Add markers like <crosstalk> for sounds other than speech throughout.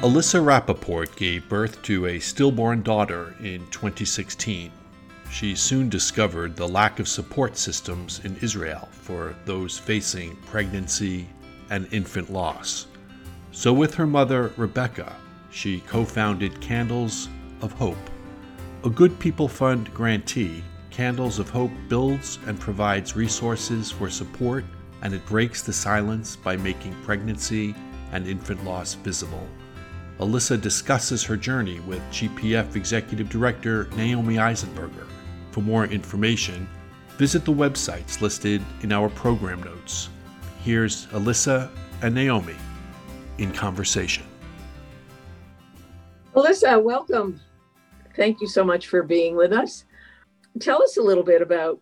Alyssa Rappaport gave birth to a stillborn daughter in 2016. She soon discovered the lack of support systems in Israel for those facing pregnancy and infant loss. So, with her mother, Rebecca, she co founded Candles of Hope. A Good People Fund grantee, Candles of Hope builds and provides resources for support and it breaks the silence by making pregnancy and infant loss visible. Alyssa discusses her journey with GPF Executive Director Naomi Eisenberger. For more information, visit the websites listed in our program notes. Here's Alyssa and Naomi in conversation. Alyssa, welcome. Thank you so much for being with us. Tell us a little bit about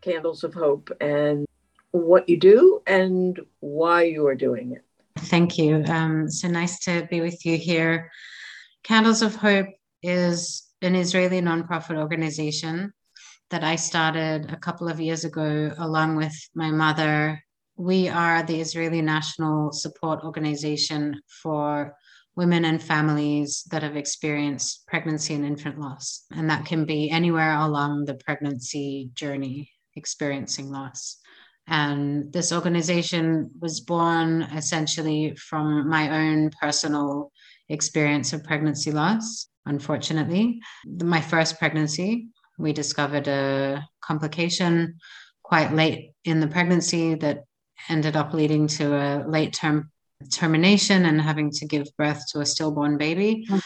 Candles of Hope and what you do and why you are doing it. Thank you. Um, so nice to be with you here. Candles of Hope is an Israeli nonprofit organization that I started a couple of years ago along with my mother. We are the Israeli National Support Organization for women and families that have experienced pregnancy and infant loss. And that can be anywhere along the pregnancy journey experiencing loss. And this organization was born essentially from my own personal experience of pregnancy loss. Unfortunately, my first pregnancy, we discovered a complication quite late in the pregnancy that ended up leading to a late term termination and having to give birth to a stillborn baby. Mm.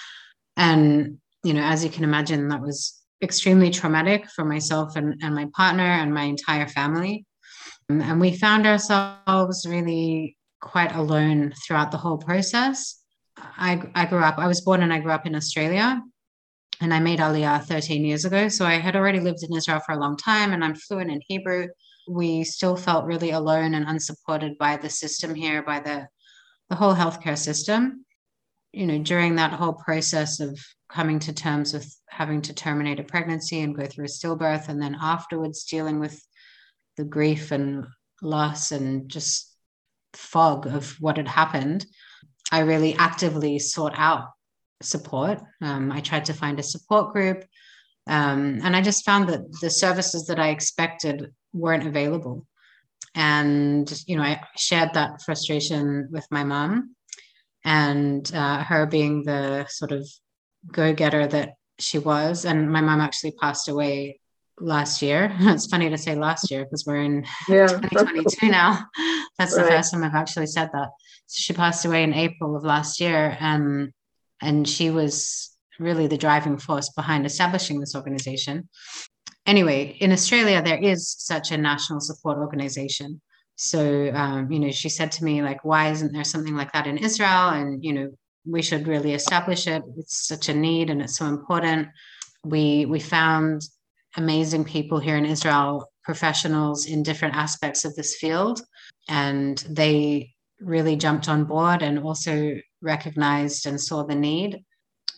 And, you know, as you can imagine, that was extremely traumatic for myself and, and my partner and my entire family. Um, and we found ourselves really quite alone throughout the whole process. I, I grew up, I was born and I grew up in Australia and I made Aliyah 13 years ago. So I had already lived in Israel for a long time and I'm fluent in Hebrew. We still felt really alone and unsupported by the system here, by the, the whole healthcare system. You know, during that whole process of coming to terms with having to terminate a pregnancy and go through a stillbirth, and then afterwards dealing with the grief and loss and just fog of what had happened, I really actively sought out support. Um, I tried to find a support group. Um, and I just found that the services that I expected weren't available. And, you know, I shared that frustration with my mom and uh, her being the sort of go getter that she was. And my mom actually passed away last year. <laughs> It's funny to say last year because we're in yeah. <laughs> 2022 now. <laughs> That's right. the first time I've actually said that. So she passed away in April of last year. and and she was really the driving force behind establishing this organization. Anyway, in Australia, there is such a national support organization. So, um, you know, she said to me, like, why isn't there something like that in Israel? And, you know, we should really establish it. It's such a need and it's so important. We we found amazing people here in Israel, professionals in different aspects of this field. And they really jumped on board and also recognized and saw the need.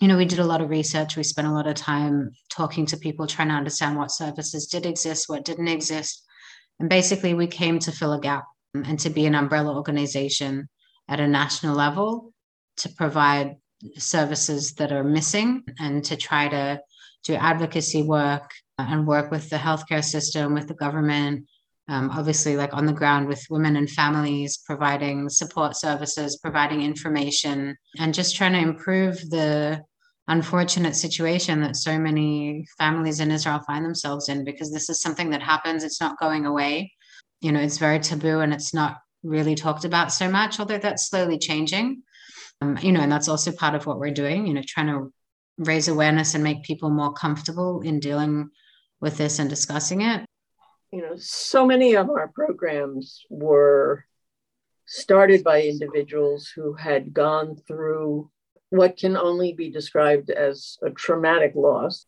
You know, we did a lot of research. We spent a lot of time talking to people, trying to understand what services did exist, what didn't exist. And basically, we came to fill a gap and to be an umbrella organization at a national level to provide services that are missing and to try to do advocacy work and work with the healthcare system, with the government, um, obviously, like on the ground with women and families, providing support services, providing information, and just trying to improve the unfortunate situation that so many families in Israel find themselves in because this is something that happens. It's not going away. You know, it's very taboo and it's not really talked about so much, although that's slowly changing. Um, you know, and that's also part of what we're doing, you know, trying to raise awareness and make people more comfortable in dealing with this and discussing it. You know, so many of our programs were started by individuals who had gone through what can only be described as a traumatic loss.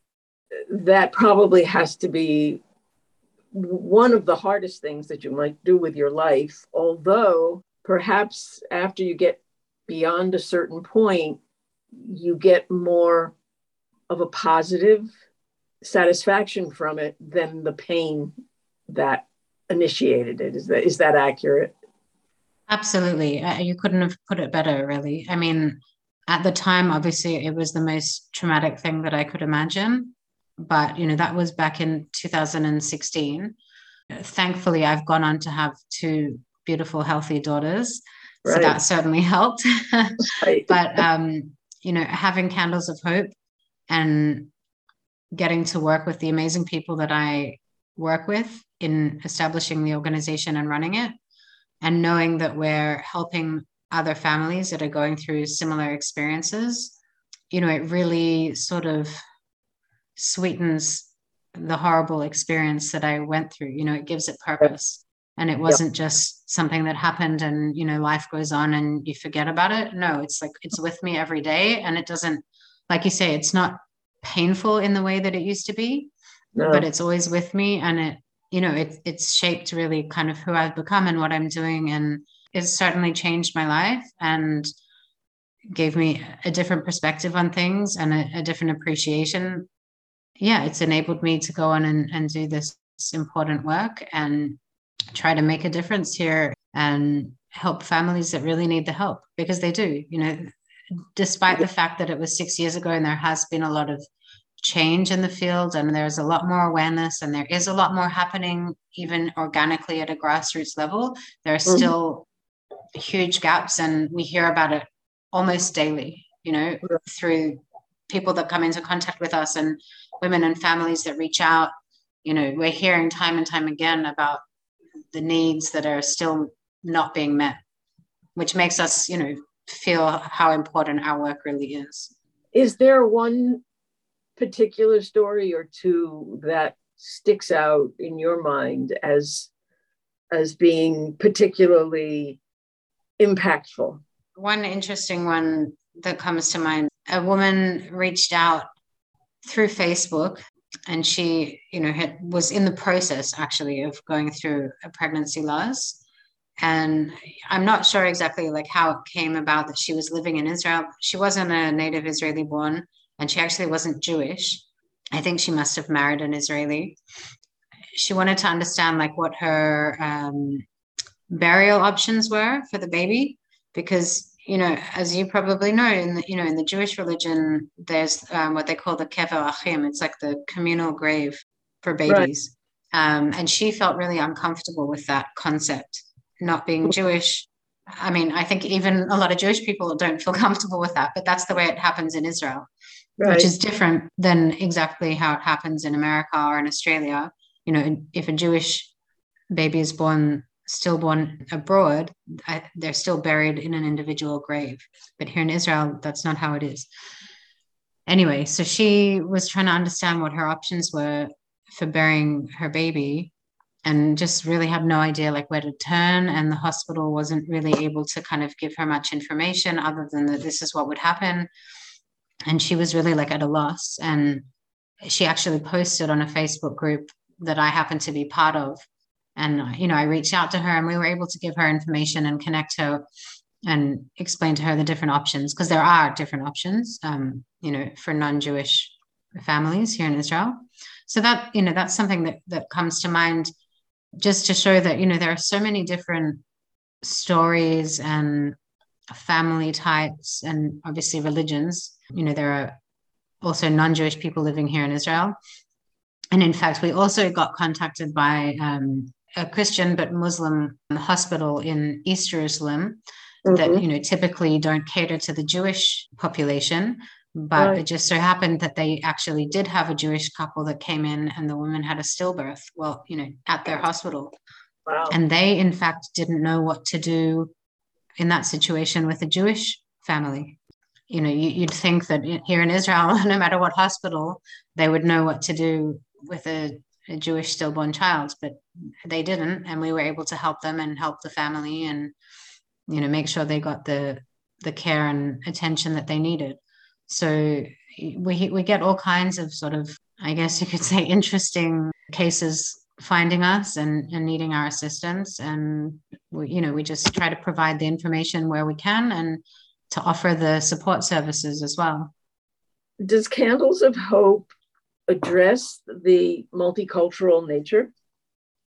That probably has to be one of the hardest things that you might do with your life, although perhaps after you get beyond a certain point, you get more of a positive satisfaction from it than the pain that initiated it. Is that is that accurate? Absolutely. Uh, you couldn't have put it better, really. I mean, at the time, obviously, it was the most traumatic thing that I could imagine. But, you know, that was back in 2016. Thankfully, I've gone on to have two beautiful, healthy daughters. Right. So that certainly helped. <laughs> right. But, um, you know, having candles of hope and getting to work with the amazing people that I work with in establishing the organization and running it, and knowing that we're helping other families that are going through similar experiences, you know, it really sort of sweetens the horrible experience that I went through. You know, it gives it purpose. And it wasn't yep. just something that happened and, you know, life goes on and you forget about it. No, it's like it's with me every day. And it doesn't, like you say, it's not painful in the way that it used to be, no. but it's always with me. And it, you know, it, it's shaped really kind of who I've become and what I'm doing. And it's certainly changed my life and gave me a different perspective on things and a, a different appreciation. Yeah, it's enabled me to go on and, and do this important work and try to make a difference here and help families that really need the help because they do. You know, despite the fact that it was six years ago and there has been a lot of change in the field and there's a lot more awareness and there is a lot more happening even organically at a grassroots level there are mm-hmm. still huge gaps and we hear about it almost daily you know through people that come into contact with us and women and families that reach out. You know we're hearing time and time again about the needs that are still not being met which makes us you know feel how important our work really is is there one particular story or two that sticks out in your mind as as being particularly impactful? One interesting one that comes to mind a woman reached out through Facebook and she, you know, had was in the process actually of going through a pregnancy loss. And I'm not sure exactly like how it came about that she was living in Israel. She wasn't a native Israeli born and she actually wasn't Jewish. I think she must have married an Israeli. She wanted to understand like what her um, burial options were for the baby because you know as you probably know in the you know in the jewish religion there's um, what they call the kever achim it's like the communal grave for babies right. um, and she felt really uncomfortable with that concept not being jewish i mean i think even a lot of jewish people don't feel <laughs> comfortable with that but that's the way it happens in israel right. which is different than exactly how it happens in america or in australia you know if a jewish baby is born stillborn abroad, I, they're still buried in an individual grave. But here in Israel, that's not how it is. Anyway, so she was trying to understand what her options were for burying her baby and just really had no idea like where to turn and the hospital wasn't really able to kind of give her much information other than that this is what would happen. And she was really like at a loss and she actually posted on a facebook group that i happen to be part of. And you know i reached out to her and we were able to give her information and connect her and explain to her the different options because there are different options um, you know for non-jewish families here in israel. So that you know that's something that that comes to mind just to show that you know there are so many different stories and family types and obviously religions you know there are also non-jewish people living here in israel and in fact we also got contacted by um, a Christian but Muslim hospital in East Jerusalem mm-hmm. that you know typically don't cater to the Jewish population. But right. it just so happened that they actually did have a Jewish couple that came in and the woman had a stillbirth. Well, you know, at their hospital. Wow. And they, in fact, didn't know what to do in that situation with a Jewish family. You know, you, would think that here in Israel, <laughs> no matter what hospital, they would know what to do with a a Jewish stillborn child, but they didn't, and we were able to help them and help the family and you know make sure they got the the care and attention that they needed. So we we get all kinds of sort of I guess you could <laughs> say interesting cases finding us and, and needing our assistance and we, you know we just try to provide the information where we can and to offer the support services as well does candles of hope address the multicultural nature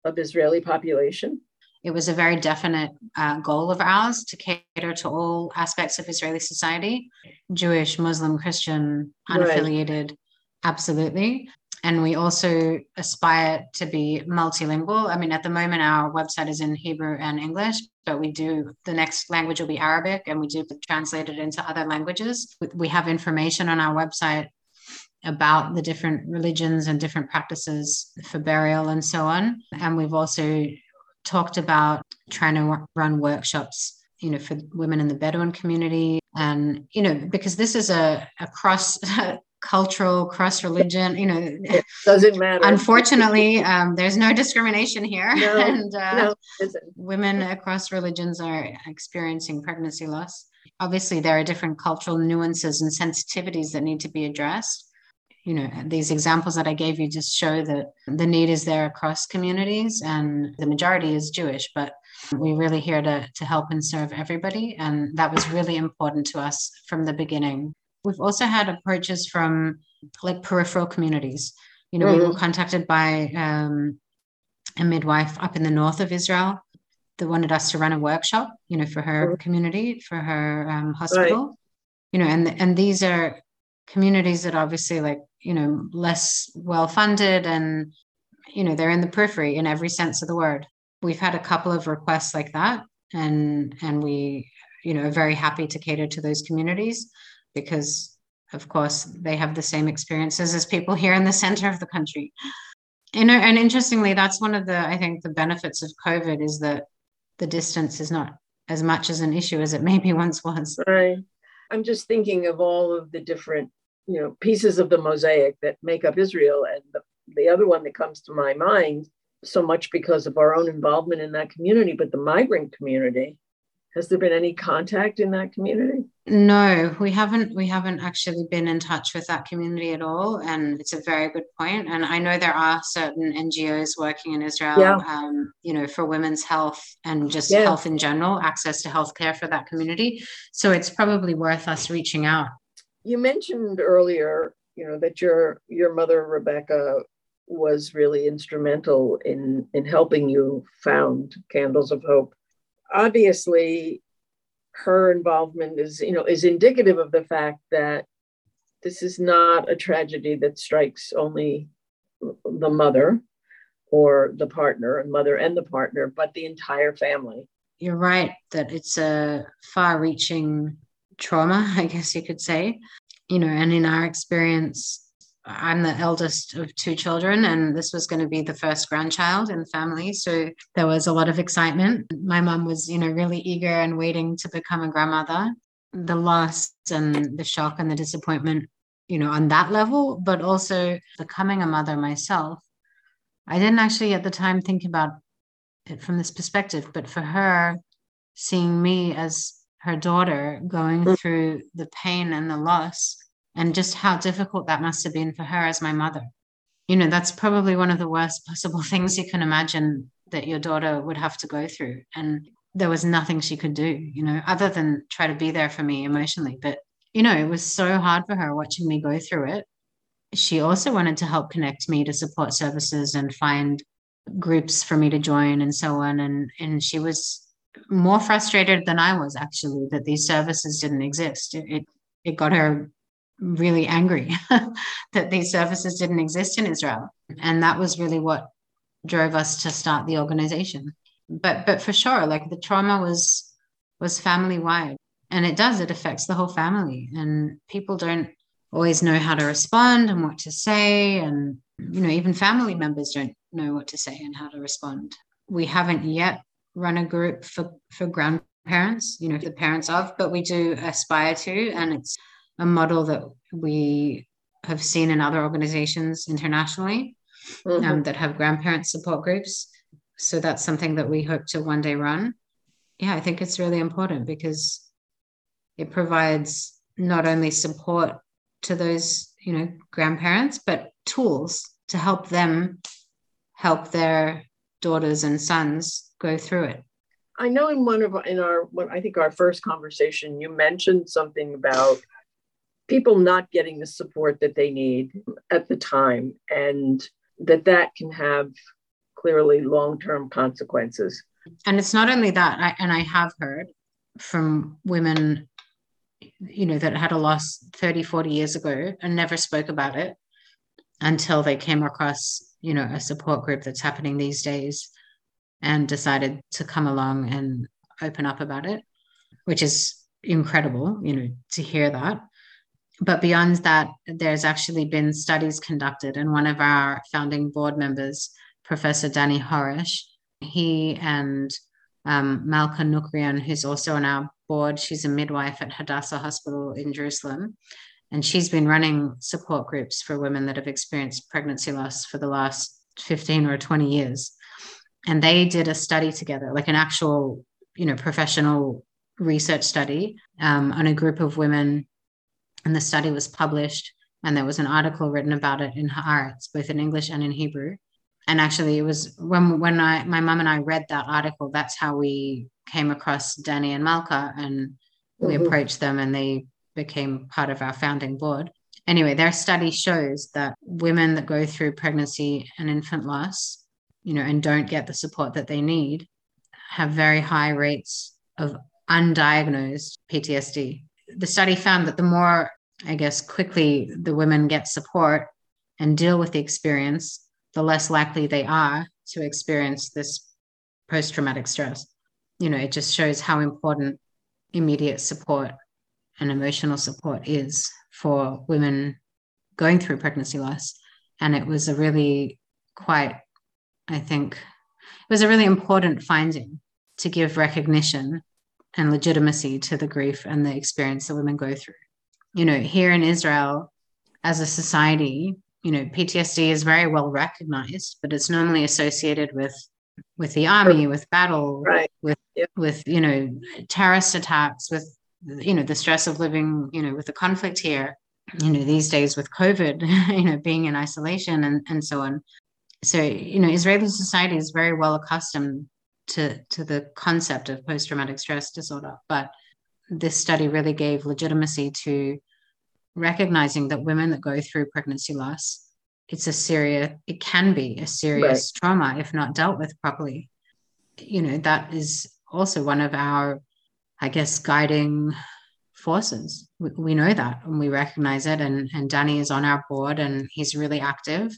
of Israeli population? It was a very definite uh, goal of ours to cater to all aspects of Israeli society Jewish, Muslim, Christian, unaffiliated, right. absolutely. And we also aspire to be multilingual. I mean, at the moment, our website is in Hebrew and English, but we do the next language will be Arabic, and we do translate it into other languages. We have information on our website about the different religions and different practices for burial and so on. And we've also talked about trying to run workshops you know for women in the bedouin community. And you know because this is a, a cross <laughs> cultural cross religion you know it doesn't matter. unfortunately um, there's no discrimination here. No, <laughs> and uh, no, women across religions are experiencing pregnancy loss. Obviously there are different cultural nuances and sensitivities that need to be addressed you know these examples that i gave you just show that the need is there across communities and the majority is jewish but we're really here to, to help and serve everybody and that was really important to us from the beginning we've also had approaches from like peripheral communities you know mm-hmm. we were mm-hmm. contacted by um, a midwife up in the north of israel that wanted us to run a workshop you know for her mm-hmm. community for her um, hospital right. you know and and these are communities that obviously like you know less well funded and you know they're in the periphery in every sense of the word. We've had a couple of requests like that and and we you know are very happy to cater to those communities because of course they have the same experiences as people here in the center of the country. You know and interestingly that's one of the i think the benefits of covid is that the distance is not as much as an issue as it maybe once was. Right. I'm just thinking of all of the different you know pieces of the mosaic that make up Israel, and the, the other one that comes to my mind, so much because of our own involvement in that community, but the migrant community. Has there been any contact in that community? No, we haven't. We haven't actually been in touch with that community at all, and it's a very good point. And I know there are certain NGOs working in Israel, yeah. um, you know, for women's health and just yeah. health in general, access to healthcare for that community. So it's probably worth us reaching out you mentioned earlier, you know, that your your mother Rebecca was really instrumental in in helping you found Candles of Hope. Obviously, her involvement is, you know, is indicative of the fact that this is not a tragedy that strikes only the mother or the partner and mother and the partner, but the entire family. You're right that it's a far reaching trauma, <laughs> I guess you could say. You know, and in our experience, I'm the eldest of two children, and this was going to be the first grandchild in the family. So there was a lot of excitement. My mom was, you know, really eager and waiting to become a grandmother. The loss and the shock and the disappointment, you know, on that level, but also becoming a mother myself. I didn't actually at the time think about it from this perspective, but for her, seeing me as her daughter going mm. through the pain and the loss and just how difficult that must have been for her as my mother. You know, that's probably one of the worst possible <laughs> things you can imagine that your daughter would have to go through. And there was nothing she could do, you know, other than try to be there for me emotionally. But, you know, it was so hard for her watching me go through it. She also wanted to help connect me to support services and find groups for me to join and so on. And and she was more frustrated than I was actually that these services didn't exist. It, it, it got her really angry <laughs> that these services didn't exist in Israel. And that was really what drove us to start the organization. But but for sure, like the trauma was was family wide. And it does, it affects the whole family. And people don't always know how to respond and what to say. And, you know, even family members don't know what to say and how to respond. We haven't yet run a group for for grandparents, you know, the parents of, but we do aspire to, and it's a model that we have seen in other organizations internationally mm-hmm. um, that have grandparent support groups. So that's something that we hope to one day run. Yeah, I think it's really important because it provides not only support to those, you know, grandparents, but tools to help them help their daughters and sons go through it. I know in one of in our I think our first conversation you mentioned something about people not getting the support that they need at the time and that that can have clearly long-term consequences. And it's not only that, I, and I have heard from women, you know, that had a loss 30, 40 years ago and never spoke about it until they came across, you know, a support group that's happening these days and decided to come along and open up about it, which is incredible, you know, to hear that. But beyond that, there's actually been studies conducted, and one of our founding board members, Professor Danny Horesh, he and um, Malka Nukrian, who's also on our board, she's a midwife at Hadassah Hospital in Jerusalem. And she's been running support groups for women that have experienced pregnancy loss for the last 15 or 20 years. And they did a study together, like an actual, you know, professional research study um, on a group of women. And the study was published, and there was an article written about it in Haaretz, both in English and in Hebrew. And actually, it was when when I my mom and I read that article. That's how we came across Danny and Malka, and we mm-hmm. approached them, and they became part of our founding board. Anyway, their study shows that women that go through pregnancy and infant loss, you know, and don't get the support that they need, have very high rates of undiagnosed PTSD. The study found that the more, I guess, quickly the women get support and deal with the experience, the less likely they are to experience this post traumatic stress. You know, it just shows how important immediate support and emotional support is for women going through pregnancy loss. And it was a really quite, I think, it was a really important finding to give recognition and legitimacy to the grief and the experience that women go through. You know, here in Israel, as a society, you know, PTSD is very well recognized, but it's normally associated with with the army, with battle, right. with with you know terrorist attacks, with you know the stress of living, you know, with the conflict here. You know, these days with COVID, <laughs> you know, being in isolation and and so on. So you know, Israeli society is very well accustomed to, to the concept of post traumatic stress disorder. But this study really gave legitimacy to recognizing that women that go through pregnancy loss, it's a serious, it can be a serious right. trauma if not dealt with properly. You know, that is also one of our, I guess, guiding forces. We, we know that and we recognize it. And, and Danny is on our board and he's really active.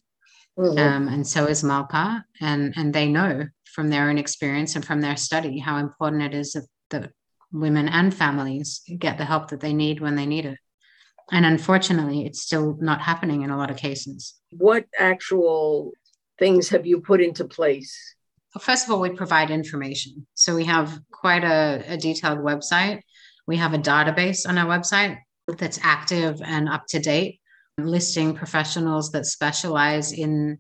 Mm-hmm. Um, and so is Malka. And, and they know from their own experience and from their study how important it is that, that women and families get the help that they need when they need it. And unfortunately, it's still not happening in a lot of cases. What actual things have you put into place? First of all, we provide information. So we have quite a, a detailed website. We have a database on our website that's active and up to date, listing professionals that specialize in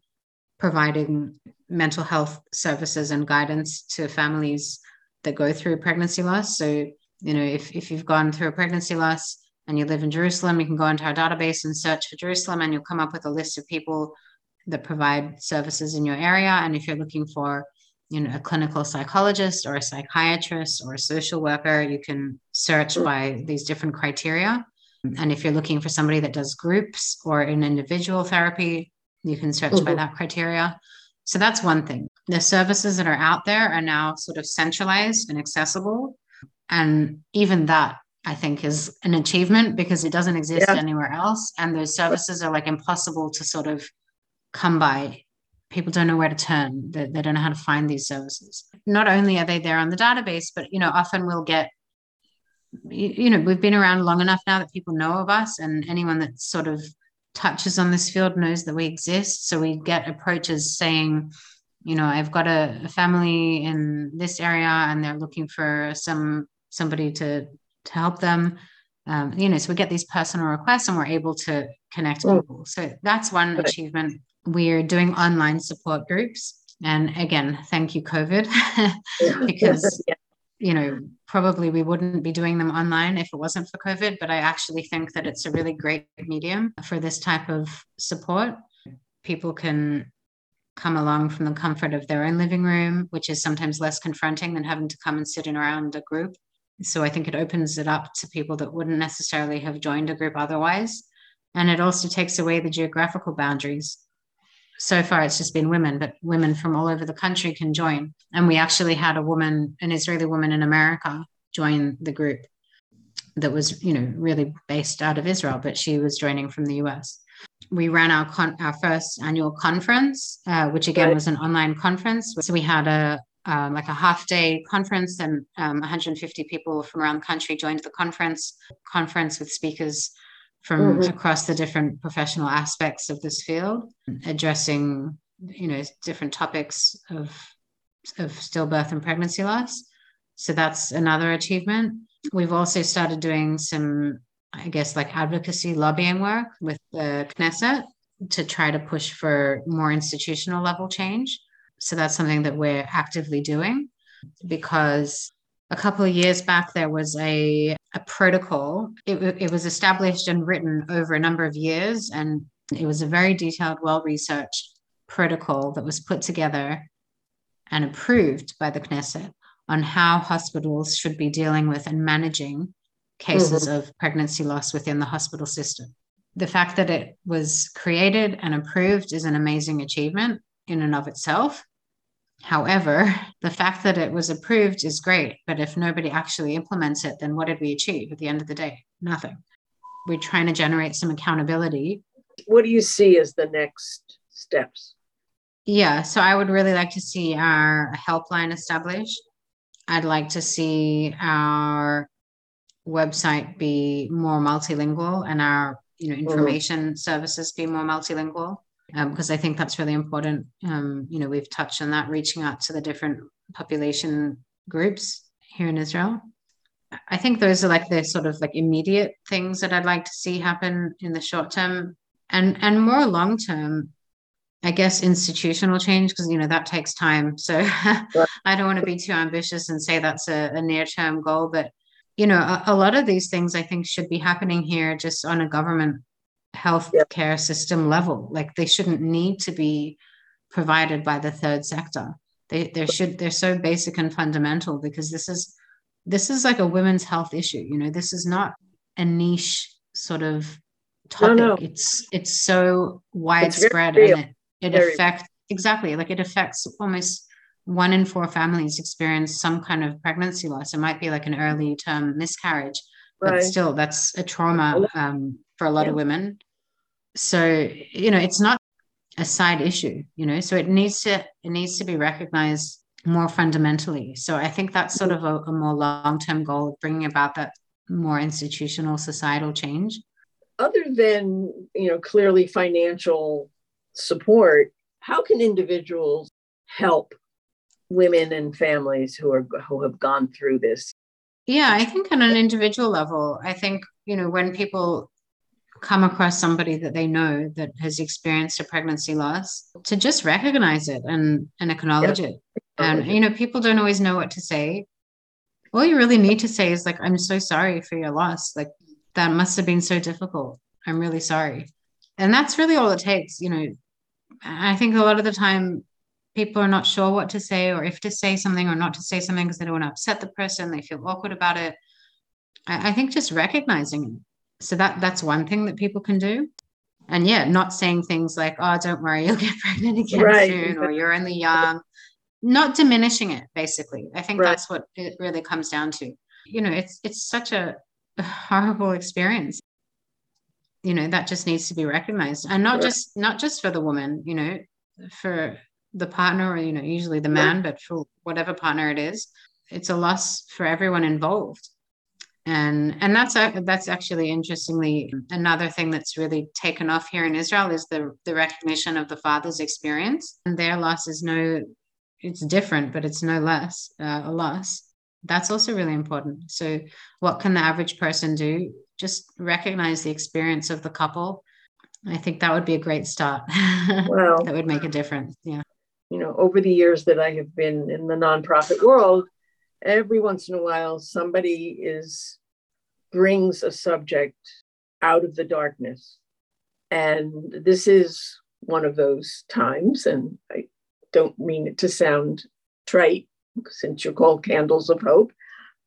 providing mental health services and guidance to families that go through pregnancy loss. So, you know, if, if you've gone through a pregnancy loss and you live in Jerusalem, you can go into our database and search for Jerusalem and you'll come up with a list of people that provide services in your area. And if you're looking for, you know, a clinical psychologist or a psychiatrist or a social worker, you can search by these different criteria. And if you're looking for somebody that does groups or an individual therapy, you can search mm-hmm. by that criteria. So that's one thing. The services that are out there are now sort of centralized and accessible. And even that, I think, is an achievement because it doesn't exist yeah. anywhere else. And those services are like impossible to sort of come by. People don't know where to turn, they, they don't know how to find these services. Not only are they there on the database, but, you know, often we'll get you know we've been around long enough now that people know of us and anyone that sort of touches on this field knows that we exist. So we get approaches saying, you know, I've got a, a family in this area and they're looking for some somebody to to help them. Um, you know, so we get these personal requests and we're able to connect mm. people. So that's one right. achievement. We're doing online support groups. And again, thank you, COVID, <laughs> because yeah you know, probably we wouldn't be doing them online if it wasn't for COVID, but I actually think that it's a really great medium for this type of support. People can come along from the comfort of their own living room, which is sometimes less confronting than having to come and sit in around a group. So I think it opens it up to people that wouldn't necessarily have joined a group otherwise. And it also takes away the geographical boundaries. so far it's just been women, but women from all over the country can join. And we actually had a woman, an Israeli woman in America, join the group that was, you know, really based out of Israel, but she was joining from the US. We ran our con- our first annual conference, uh, which again right. was an online conference. So we had a um, like a half day conference, and um, 150 people from around the country joined the conference. Conference with speakers from mm-hmm. across the different professional aspects of this field, addressing you know different topics of of stillbirth and pregnancy loss. So that's another achievement. We've also started doing some, I guess, like advocacy lobbying work with the Knesset to try to push for more institutional level change. So that's something that we're actively doing because a couple of years back there was a, a protocol. It, it was established and written over a number of years, and it was a very detailed, well researched protocol that was put together and approved by the Knesset on how hospitals should be dealing with and managing cases mm-hmm. of pregnancy loss within the hospital system. The fact that it was created and approved is an amazing achievement in and of itself. However, the fact that it was approved is great, but if nobody actually implements it, then what did we achieve at the end of the day? Nothing. We're trying to generate some accountability. What do you see as the next steps? Yeah, so I would really like to see our helpline established. I'd like to see our website be more multilingual and our you know mm-hmm. information mm-hmm. services be more multilingual because um, I think that's really important. Um, you know, we've touched on that, reaching out to the different population groups here in Israel. I think those are like the sort of like immediate things that I'd like to see happen in the short term, and and more long term. I guess institutional change because you know that takes time. So <laughs> I don't want to be too ambitious and say that's a, a near term goal, but you know a, a lot of these things I think should be happening here just on a government health yeah. care system level. Like they shouldn't need to be provided by the third sector. They they should they're so basic and fundamental because this is this is like a women's health issue. You know, this is not a niche sort of topic. No, no. It's it's so widespread it's and it, it affects exactly like it affects almost one in four families experience some kind of pregnancy loss. It might be like an early term miscarriage, right. but still that's a trauma um, for a lot yeah. of women. So, you know, it's not a side issue, you know, so it needs to it needs to be recognized more fundamentally. So I think that's sort of a, a more long-term goal of bringing about that more institutional societal change. Other than, you know, clearly financial support, how can individuals help women and families who are who have gone through this? Yeah, I think on an individual level, I think, you know, when people come across somebody that they know that has experienced a pregnancy loss to just recognize it and and acknowledge yeah. it. And you know people don't always know what to say. All you really need to say is like i'm so sorry for your loss. Like that must have been so difficult. I'm really sorry. And that's really all it takes you know. I think a lot of the time people are not sure what to say or if to say something or not to say something because they don't want to upset the person. They feel awkward about it. I, I think just recognizing so that that's one thing that people can do. And yeah not saying things like oh don't worry you'll get <laughs> pregnant again right. soon or you're only young. Not diminishing it basically. I think right. that's what it really comes down to. You know it's it's such a, a <laughs> horrible experience. You know that just needs to be recognized. And not just not just for the woman you know for the partner or you know usually the man but for whatever partner it is it's a loss for everyone involved and and that's a, that's actually interestingly another thing that's really taken off here in Israel is the the recognition of the father's experience. And their loss is no it's different but it's no less uh, a loss. That's also really important. So what can the average person do? Just recognize the experience of the couple. I think that would be a great start. <laughs> Well that would make a difference yeah. you know over the years that i have been in the nonprofit world every once in a while somebody is brings a subject out of the darkness and this is one of those times and i don't mean it to sound trite since you're called candles of hope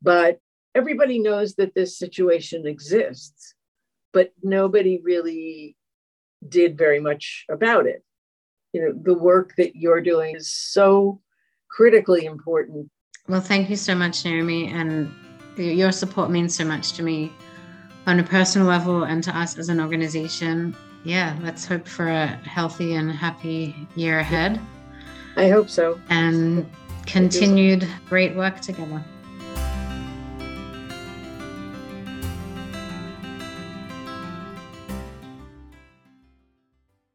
but everybody knows that this situation exists but nobody really did very much about it you know, the work that you're doing is so critically important. Well, thank you so much, Naomi. And your support means so much to me on a personal level and to us as an organization. Yeah, let's hope for a healthy and happy year ahead. I hope so. And continued great work together.